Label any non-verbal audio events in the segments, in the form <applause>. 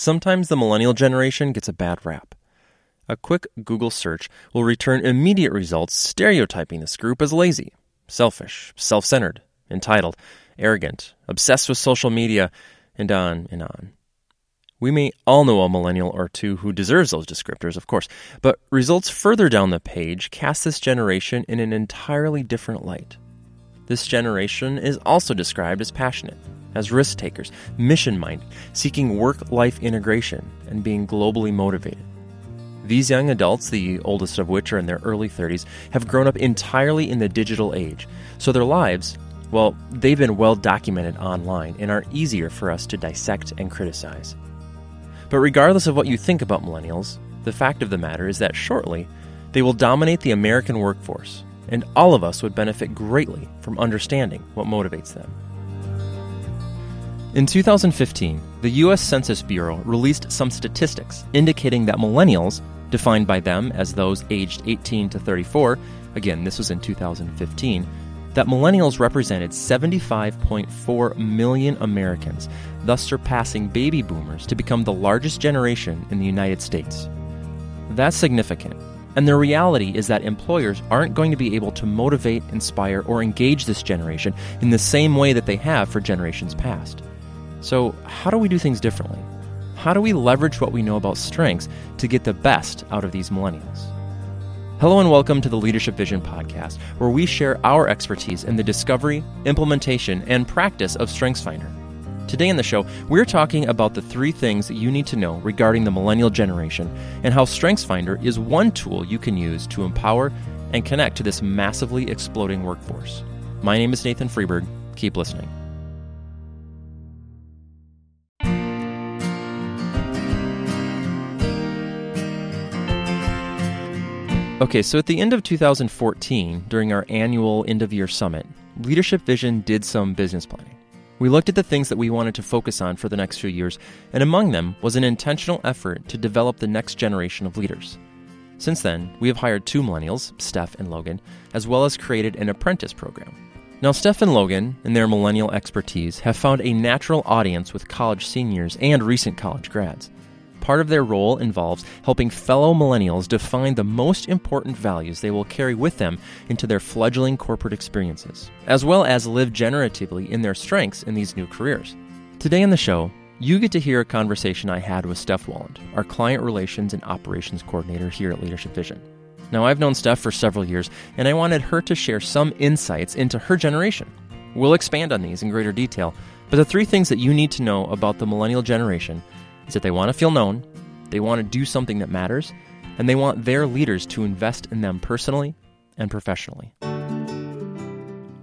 Sometimes the millennial generation gets a bad rap. A quick Google search will return immediate results stereotyping this group as lazy, selfish, self centered, entitled, arrogant, obsessed with social media, and on and on. We may all know a millennial or two who deserves those descriptors, of course, but results further down the page cast this generation in an entirely different light. This generation is also described as passionate, as risk takers, mission minded, seeking work life integration, and being globally motivated. These young adults, the oldest of which are in their early 30s, have grown up entirely in the digital age, so their lives, well, they've been well documented online and are easier for us to dissect and criticize. But regardless of what you think about millennials, the fact of the matter is that shortly, they will dominate the American workforce, and all of us would benefit greatly from understanding what motivates them. In 2015, the U.S. Census Bureau released some statistics indicating that millennials, defined by them as those aged 18 to 34, again, this was in 2015, that millennials represented 75.4 million Americans, thus surpassing baby boomers to become the largest generation in the United States. That's significant, and the reality is that employers aren't going to be able to motivate, inspire, or engage this generation in the same way that they have for generations past. So, how do we do things differently? How do we leverage what we know about strengths to get the best out of these millennials? Hello and welcome to the Leadership Vision podcast, where we share our expertise in the discovery, implementation, and practice of StrengthsFinder. Today in the show, we're talking about the three things that you need to know regarding the millennial generation and how StrengthsFinder is one tool you can use to empower and connect to this massively exploding workforce. My name is Nathan Freeberg. Keep listening. Okay, so at the end of 2014, during our annual end of year summit, Leadership Vision did some business planning. We looked at the things that we wanted to focus on for the next few years, and among them was an intentional effort to develop the next generation of leaders. Since then, we have hired two millennials, Steph and Logan, as well as created an apprentice program. Now, Steph and Logan, in their millennial expertise, have found a natural audience with college seniors and recent college grads. Part of their role involves helping fellow millennials define the most important values they will carry with them into their fledgling corporate experiences, as well as live generatively in their strengths in these new careers. Today on the show, you get to hear a conversation I had with Steph Wahlund, our client relations and operations coordinator here at Leadership Vision. Now, I've known Steph for several years, and I wanted her to share some insights into her generation. We'll expand on these in greater detail, but the three things that you need to know about the millennial generation is that they want to feel known, they want to do something that matters, and they want their leaders to invest in them personally and professionally.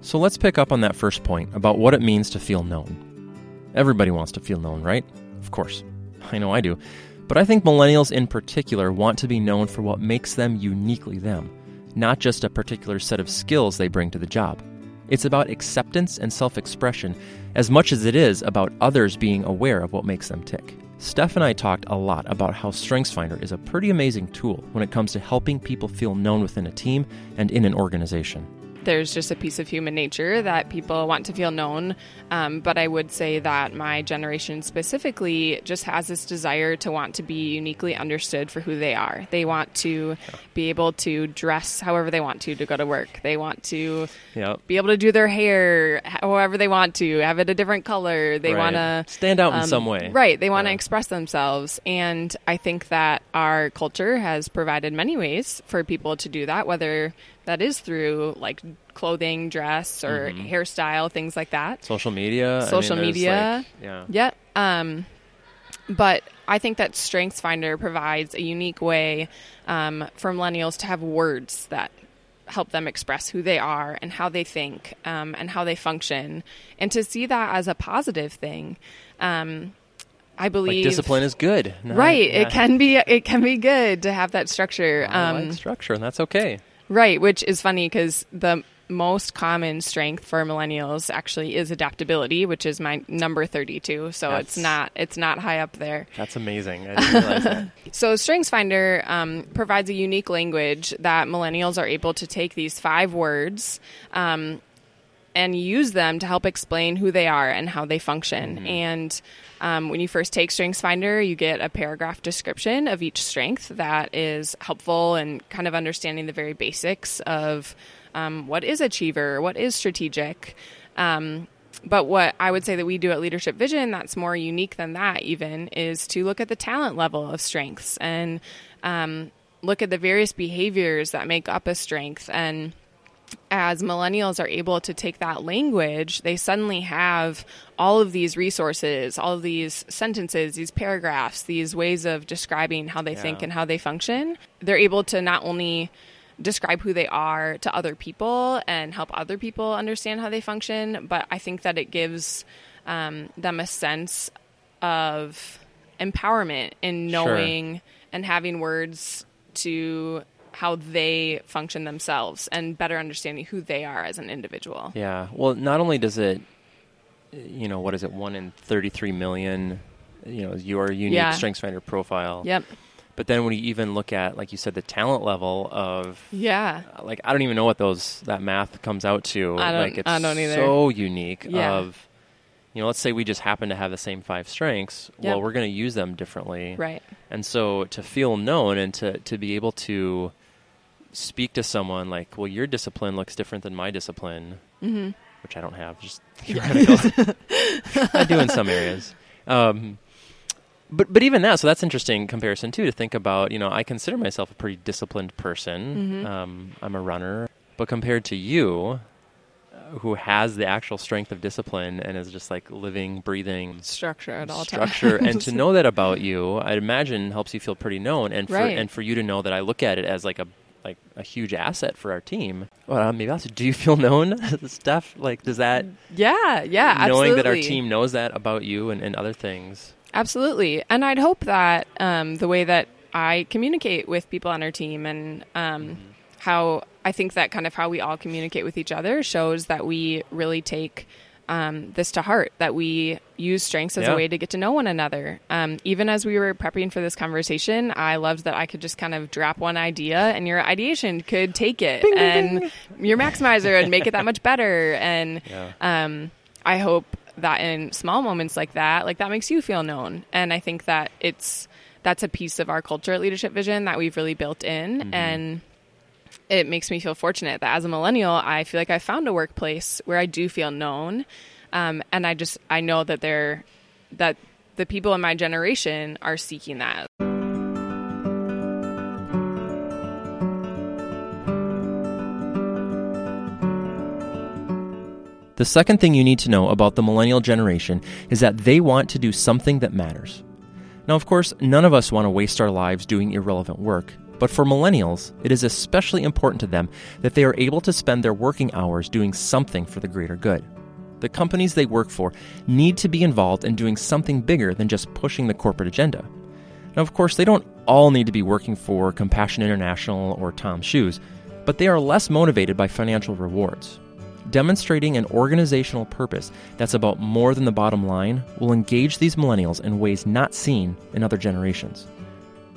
So let's pick up on that first point about what it means to feel known. Everybody wants to feel known, right? Of course. I know I do. But I think millennials in particular want to be known for what makes them uniquely them, not just a particular set of skills they bring to the job. It's about acceptance and self expression as much as it is about others being aware of what makes them tick. Steph and I talked a lot about how StrengthsFinder is a pretty amazing tool when it comes to helping people feel known within a team and in an organization there's just a piece of human nature that people want to feel known. Um, but I would say that my generation specifically just has this desire to want to be uniquely understood for who they are. They want to be able to dress however they want to to go to work. They want to yep. be able to do their hair however they want to, have it a different color. They right. want to stand out um, in some way. Right. They want to yeah. express themselves. And I think that our culture has provided many ways for people to do that, whether that is through like clothing, dress, or mm-hmm. hairstyle, things like that. Social media. Social I mean, media. Like, yeah. Yeah. Um, but I think that StrengthsFinder provides a unique way um, for millennials to have words that help them express who they are and how they think um, and how they function, and to see that as a positive thing. Um, I believe like discipline is good, right? Yeah. It can be. It can be good to have that structure. I like um, structure, and that's okay. Right, which is funny because the most common strength for millennials actually is adaptability, which is my number 32. So That's, it's not it's not high up there. That's amazing. I didn't realize that. <laughs> So StrengthsFinder um, provides a unique language that millennials are able to take these five words. Um, and use them to help explain who they are and how they function. Mm-hmm. And um, when you first take StrengthsFinder, you get a paragraph description of each strength that is helpful and kind of understanding the very basics of um, what is achiever, what is strategic. Um, but what I would say that we do at Leadership Vision that's more unique than that, even, is to look at the talent level of strengths and um, look at the various behaviors that make up a strength. And as millennials are able to take that language, they suddenly have all of these resources, all of these sentences, these paragraphs, these ways of describing how they Yeah. think and how they function. They're able to not only describe who they are to other people and help other people understand how they function, but I think that it gives um, them a sense of empowerment in Sure. knowing and having words to how they function themselves and better understanding who they are as an individual. Yeah. Well, not only does it, you know, what is it, one in 33 million, you know, your unique Yeah. StrengthsFinder profile. Yep. But then when you even look at, like you said, the talent level of, Yeah. Uh, like, I don't even know what those that math comes out to. I don't- like, it's I don't either. so unique. Yeah. Of, you know, let's say we just happen to have the same five strengths. Yep. Well, we're going to use them differently. Right. And so to feel known and to, to be able to speak to someone like, well, your discipline looks different than my discipline, hmm which I don't have, just. <laughs> <laughs> I do in some areas. Um, but but even that, so that's interesting comparison too to think about. You know, I consider myself a pretty disciplined person. Mhm. Um, I'm a runner, but compared to you, uh, who has the actual strength of discipline and is just like living, breathing Structure at all times. structure, times. and to know that about you, I'd imagine helps you feel pretty known, and for Right. and for you to know that I look at it as like a like a huge asset for our team. Well, uh, maybe also, Do you feel known, <laughs> Steph? Like, does that yeah, yeah, knowing that our team knows that about you and, and other things? Absolutely. And I'd hope that um, the way that I communicate with people on our team and um, how I think that kind of how we all communicate with each other shows that we really take um, this to heart, that we use strengths as Yeah. a way to get to know one another. Um, even as we were prepping for this conversation, I loved that I could just kind of drop one idea and your ideation could take it and your maximizer and make it that much better. And Yeah. um, I hope that in small moments like that, like that makes you feel known. And I think that it's that's a piece of our culture at Leadership Vision that we've really built in, and it makes me feel fortunate that as a millennial, I feel like I found a workplace where I do feel known, um, and I just I know that they're that the people in my generation are seeking that. The second thing you need to know about the millennial generation is that they want to do something that matters. Now, of course, none of us want to waste our lives doing irrelevant work, but for millennials, it is especially important to them that they are able to spend their working hours doing something for the greater good. The companies they work for need to be involved in doing something bigger than just pushing the corporate agenda. Now, of course, they don't all need to be working for Compassion International or Tom's Shoes, but they are less motivated by financial rewards. Demonstrating an organizational purpose that's about more than the bottom line will engage these millennials in ways not seen in other generations.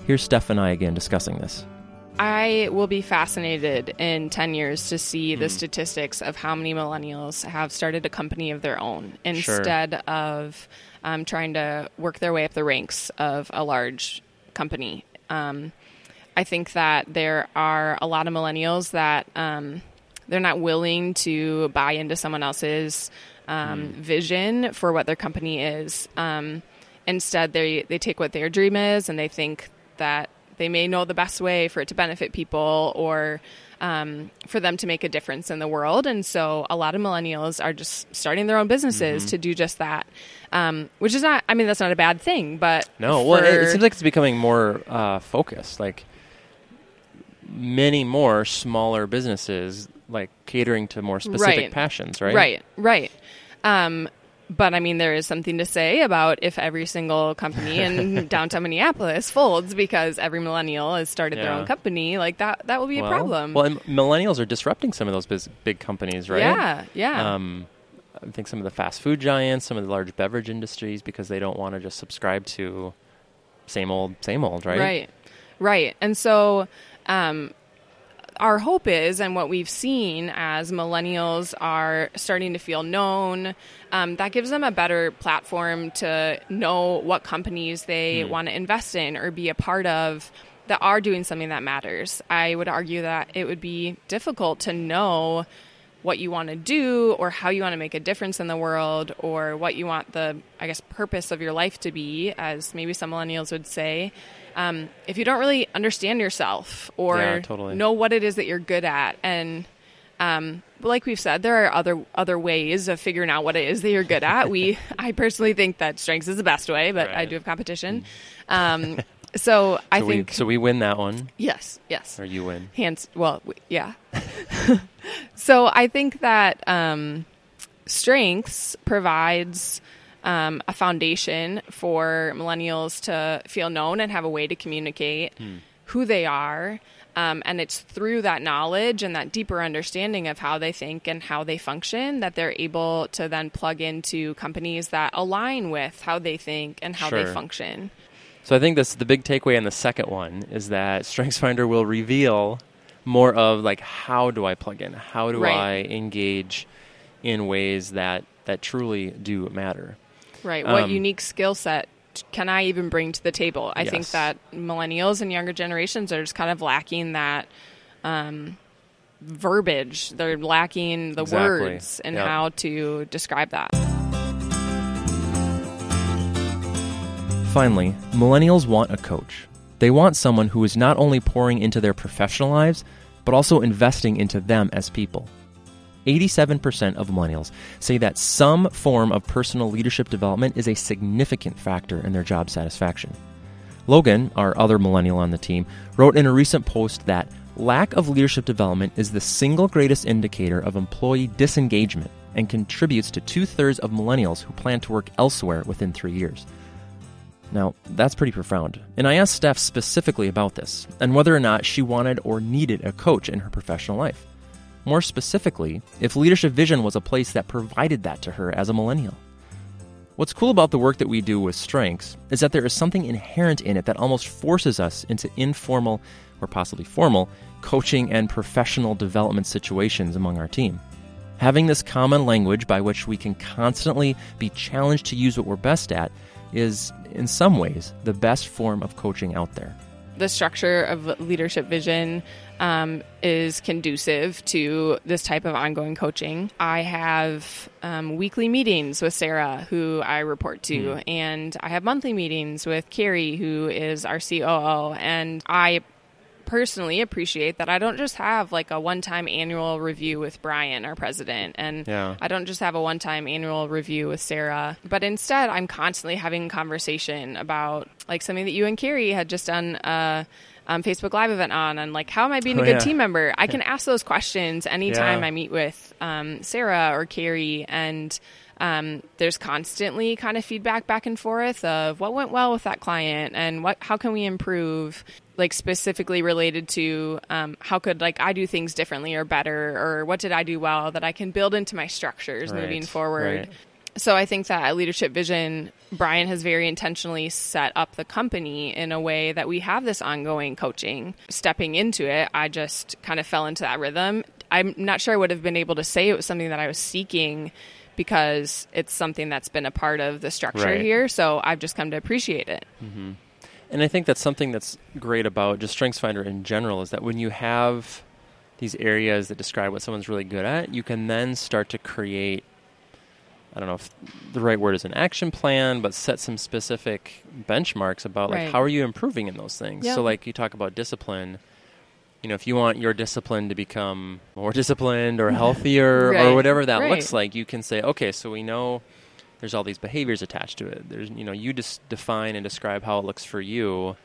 Here's Steph and I again discussing this. I will be fascinated in 10 years to see the statistics of how many millennials have started a company of their own instead of um, trying to work their way up the ranks of a large company. Um, I think that there are a lot of millennials that um, they're not willing to buy into someone else's um, vision for what their company is. Um, instead, they they take what their dream is and they think that they may know the best way for it to benefit people or um, for them to make a difference in the world. And so a lot of millennials are just starting their own businesses Mm-hmm. to do just that, um, which is not, I mean, that's not a bad thing, but No, well, it, it seems like it's becoming more uh, focused. Like many more smaller businesses, like catering to more specific Right. passions, right? Right, right. Um, but I mean, there is something to say about if every single company in <laughs> downtown Minneapolis folds because every millennial has started their own company. Like that, that will be Well, a problem. Well, and millennials are disrupting some of those biz- big companies, right? Yeah, yeah. Um, I think some of the fast food giants, some of the large beverage industries, because they don't want to just subscribe to same old, same old, right? Right, right. And so, um, our hope is, and what we've seen as millennials are starting to feel known, um, that gives them a better platform to know what companies they mm. want to invest in or be a part of that are doing something that matters. I would argue that it would be difficult to know what you want to do or how you want to make a difference in the world or what you want the i guess purpose of your life to be as maybe some millennials would say um, if you don't really understand yourself or yeah, totally. know what it is that you're good at and um, like we've said, there are other other ways of figuring out what it is that you're good at. We, <laughs> I personally think that strengths is the best way, but right. I do have competition. Um, so, so, I think we, so. We win that one. Yes, yes. Or you win. Hands. Well, we, yeah. <laughs> so I think that um, strengths provides um, a foundation for millennials to feel known and have a way to communicate hmm. who they are. Um, and it's through that knowledge and that deeper understanding of how they think and how they function that they're able to then plug into companies that align with how they think and how sure. they function. So I think that's the big takeaway on the second one is that StrengthsFinder will reveal more of like how do I plug in? How do right. I engage in ways that that truly do matter? Right. What um, unique skill set can I even bring to the table? I yes. think that millennials and younger generations are just kind of lacking that um, verbiage. They're lacking the exactly. words and yep. how to describe that. Finally, millennials want a coach. They want someone who is not only pouring into their professional lives, but also investing into them as people. 87% of millennials say that some form of personal leadership development is a significant factor in their job satisfaction. Logan, our other millennial on the team, wrote in a recent post that lack of leadership development is the single greatest indicator of employee disengagement and contributes to two thirds of millennials who plan to work elsewhere within three years. Now, that's pretty profound. And I asked Steph specifically about this and whether or not she wanted or needed a coach in her professional life. More specifically, if Leadership Vision was a place that provided that to her as a millennial. What's cool about the work that we do with Strengths is that there is something inherent in it that almost forces us into informal, or possibly formal, coaching and professional development situations among our team. Having this common language by which we can constantly be challenged to use what we're best at is, in some ways, the best form of coaching out there the structure of leadership vision um, is conducive to this type of ongoing coaching. I have um, weekly meetings with Sarah, who I report to, mm. and I have monthly meetings with Carrie, who is our COO, and I personally appreciate that I don't just have like a one time annual review with Brian, our president, and yeah. I don't just have a one time annual review with Sarah, but instead I'm constantly having conversation about like something that you and Carrie had just done. Uh, um, Facebook Live event on, and like, how am I being a oh, good yeah. team member? I can ask those questions anytime yeah. I meet with um, Sarah or Carrie, and um, there's constantly kind of feedback back and forth of what went well with that client and what how can we improve like specifically related to um, how could like I do things differently or better or what did I do well that I can build into my structures right. moving forward. Right. So I think that at Leadership Vision, Brian has very intentionally set up the company in a way that we have this ongoing coaching. Stepping into it, I just kind of fell into that rhythm. I'm not sure I would have been able to say it was something that I was seeking because it's something that's been a part of the structure right. here. So I've just come to appreciate it. Mm-hmm. And I think that's something that's great about just StrengthsFinder in general is that when you have these areas that describe what someone's really good at, you can then start to create. I don't know if the right word is an action plan, but set some specific benchmarks about like right. how are you improving in those things. Yep. So like you talk about discipline you know, if you want your discipline to become more disciplined or <laughs> healthier right. or whatever that right. looks like, you can say, okay, so we know there's all these behaviors attached to it. There's, you know, you just define and describe how it looks for you.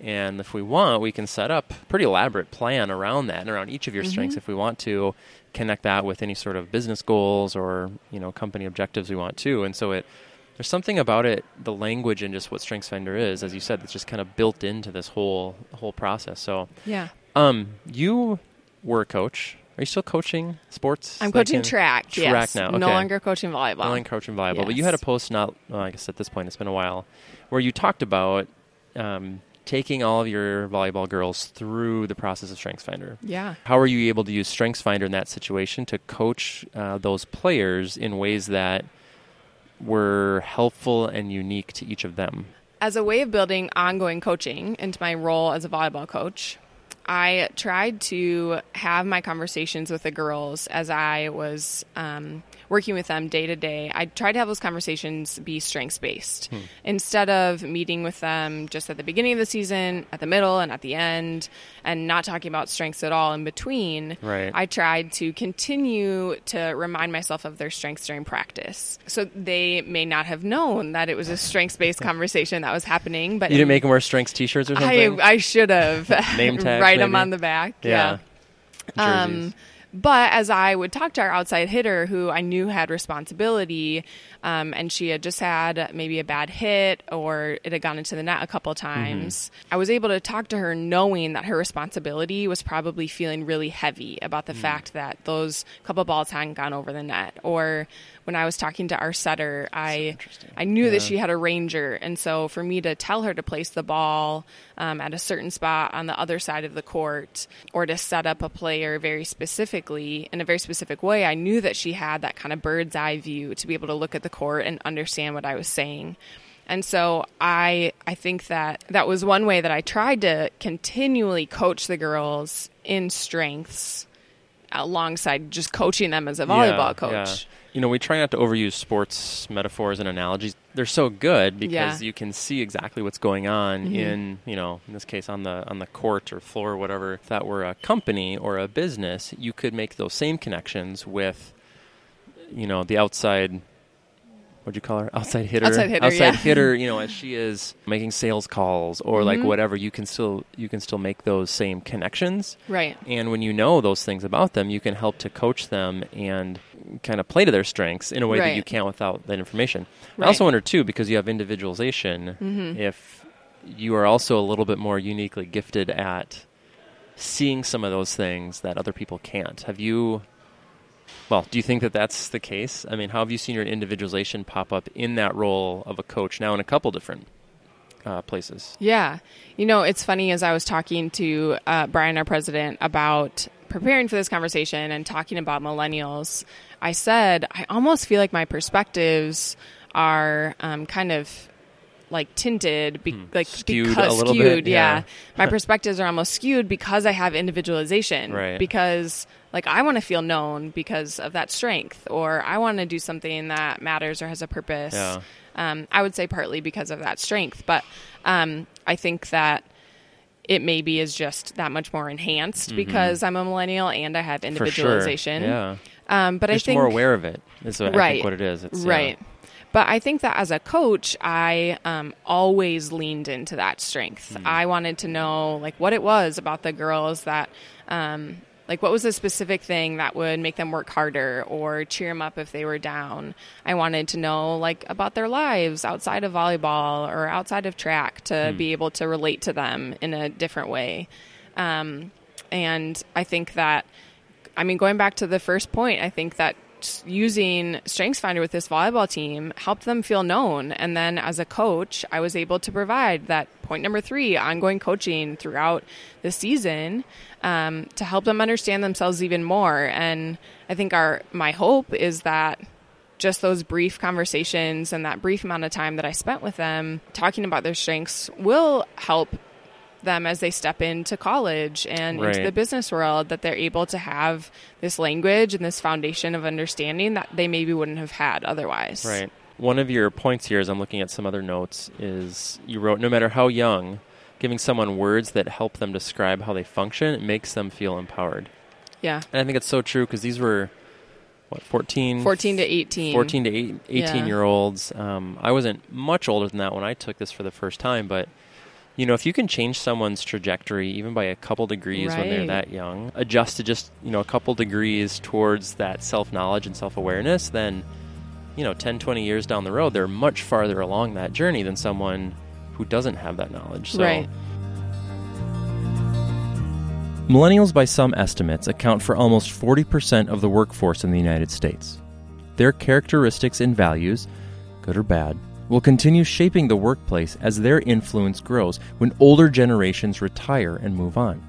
And if we want, we can set up a pretty elaborate plan around that and around each of your mm-hmm. strengths if we want to connect that with any sort of business goals or, you know, company objectives we want to. And so it, there's something about it, the language and just what StrengthsFinder is, as you said, that's just kind of built into this whole whole process. So yeah, um, you were a coach. Are you still coaching sports? I'm coaching track. Track yes. now. Okay. No longer coaching volleyball. No longer coaching volleyball. Yes. But you had a post not. Well, I guess at this point it's been a while, where you talked about um, taking all of your volleyball girls through the process of StrengthsFinder. Yeah. How are you able to use StrengthsFinder in that situation to coach uh, those players in ways that were helpful and unique to each of them? As a way of building ongoing coaching into my role as a volleyball coach, I tried to have my conversations with the girls as I was um, working with them day to day, I tried to have those conversations be strengths based hmm. instead of meeting with them just at the beginning of the season, at the middle, and at the end, and not talking about strengths at all in between. Right. I tried to continue to remind myself of their strengths during practice. So they may not have known that it was a strengths based <laughs> conversation that was happening. But you didn't make them wear strengths t shirts or something? I, I should have. <laughs> Name <laughs> tag. Write maybe? them on the back. Yeah. yeah. Um, but as I would talk to our outside hitter, who I knew had responsibility, um, and she had just had maybe a bad hit or it had gone into the net a couple times, mm-hmm. I was able to talk to her knowing that her responsibility was probably feeling really heavy about the mm. fact that those couple balls hadn't gone over the net or when I was talking to our setter, I I knew yeah. that she had arranger, and so for me to tell her to place the ball um, at a certain spot on the other side of the court, or to set up a player very specifically in a very specific way, I knew that she had that kind of bird's eye view to be able to look at the court and understand what I was saying. And so I I think that that was one way that I tried to continually coach the girls in strengths alongside just coaching them as a volleyball yeah, coach. Yeah you know, we try not to overuse sports metaphors and analogies. They're so good because yeah. you can see exactly what's going on mm-hmm. in, you know, in this case on the on the court or floor or whatever. If that were a company or a business, you could make those same connections with, you know, the outside what'd you call her? Outside hitter. Outside hitter. Outside yeah. hitter. <laughs> You know, as she is making sales calls or mm-hmm. like whatever, you can still you can still make those same connections. Right. And when you know those things about them, you can help to coach them and kind of play to their strengths in a way right. that you can't without that information. Right. I also wonder too, because you have individualization, mm-hmm. if you are also a little bit more uniquely gifted at seeing some of those things that other people can't. Have you well, do you think that that's the case? I mean, how have you seen your individualization pop up in that role of a coach now in a couple different uh, places? Yeah. You know, it's funny as I was talking to uh, Brian, our president, about preparing for this conversation and talking about millennials, I said, I almost feel like my perspectives are um, kind of like tinted, be- hmm. like skewed because skewed. Bit, yeah, yeah. my <laughs> perspectives are almost skewed because I have individualization. Right. Because like I want to feel known because of that strength, or I want to do something that matters or has a purpose. Yeah. Um, I would say partly because of that strength, but um, I think that it maybe is just that much more enhanced mm-hmm. because I'm a millennial and I have individualization. Sure. Yeah. Um, but just I think more aware of it is what, right, what it is. It's, right. But I think that as a coach, I um, always leaned into that strength. Mm. I wanted to know like what it was about the girls that um, like, what was a specific thing that would make them work harder or cheer them up if they were down? I wanted to know, like, about their lives outside of volleyball or outside of track to hmm. be able to relate to them in a different way. Um, and I think that, I mean, going back to the first point, I think that using StrengthsFinder with this volleyball team helped them feel known. And then as a coach, I was able to provide that point number three ongoing coaching throughout the season um, to help them understand themselves even more. And I think our my hope is that just those brief conversations and that brief amount of time that I spent with them talking about their strengths will help them as they step into college and right. into the business world that they're able to have this language and this foundation of understanding that they maybe wouldn't have had otherwise. Right. One of your points here, as I'm looking at some other notes, is you wrote no matter how young, giving someone words that help them describe how they function it makes them feel empowered. Yeah. And I think it's so true because these were what 14 14 to 18 14 to 18 yeah. year olds um, i wasn't much older than that when i took this for the first time but you know, if you can change someone's trajectory even by a couple degrees right. when they're that young, adjust to just, you know, a couple degrees towards that self knowledge and self awareness, then, you know, 10, 20 years down the road, they're much farther along that journey than someone who doesn't have that knowledge. So, right. Millennials, by some estimates, account for almost 40% of the workforce in the United States. Their characteristics and values, good or bad, will continue shaping the workplace as their influence grows when older generations retire and move on.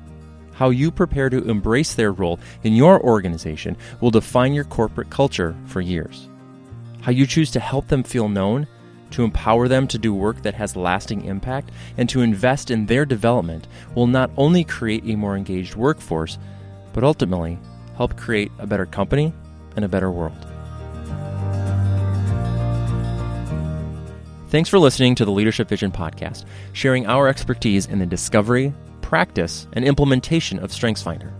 How you prepare to embrace their role in your organization will define your corporate culture for years. How you choose to help them feel known, to empower them to do work that has lasting impact, and to invest in their development will not only create a more engaged workforce, but ultimately help create a better company and a better world. Thanks for listening to the Leadership Vision podcast, sharing our expertise in the discovery, practice, and implementation of StrengthsFinder.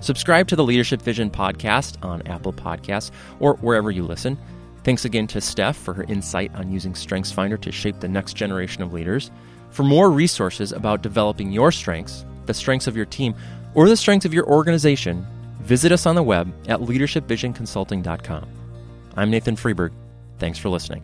Subscribe to the Leadership Vision podcast on Apple Podcasts or wherever you listen. Thanks again to Steph for her insight on using StrengthsFinder to shape the next generation of leaders. For more resources about developing your strengths, the strengths of your team, or the strengths of your organization, visit us on the web at leadershipvisionconsulting.com. I'm Nathan Freeberg. Thanks for listening.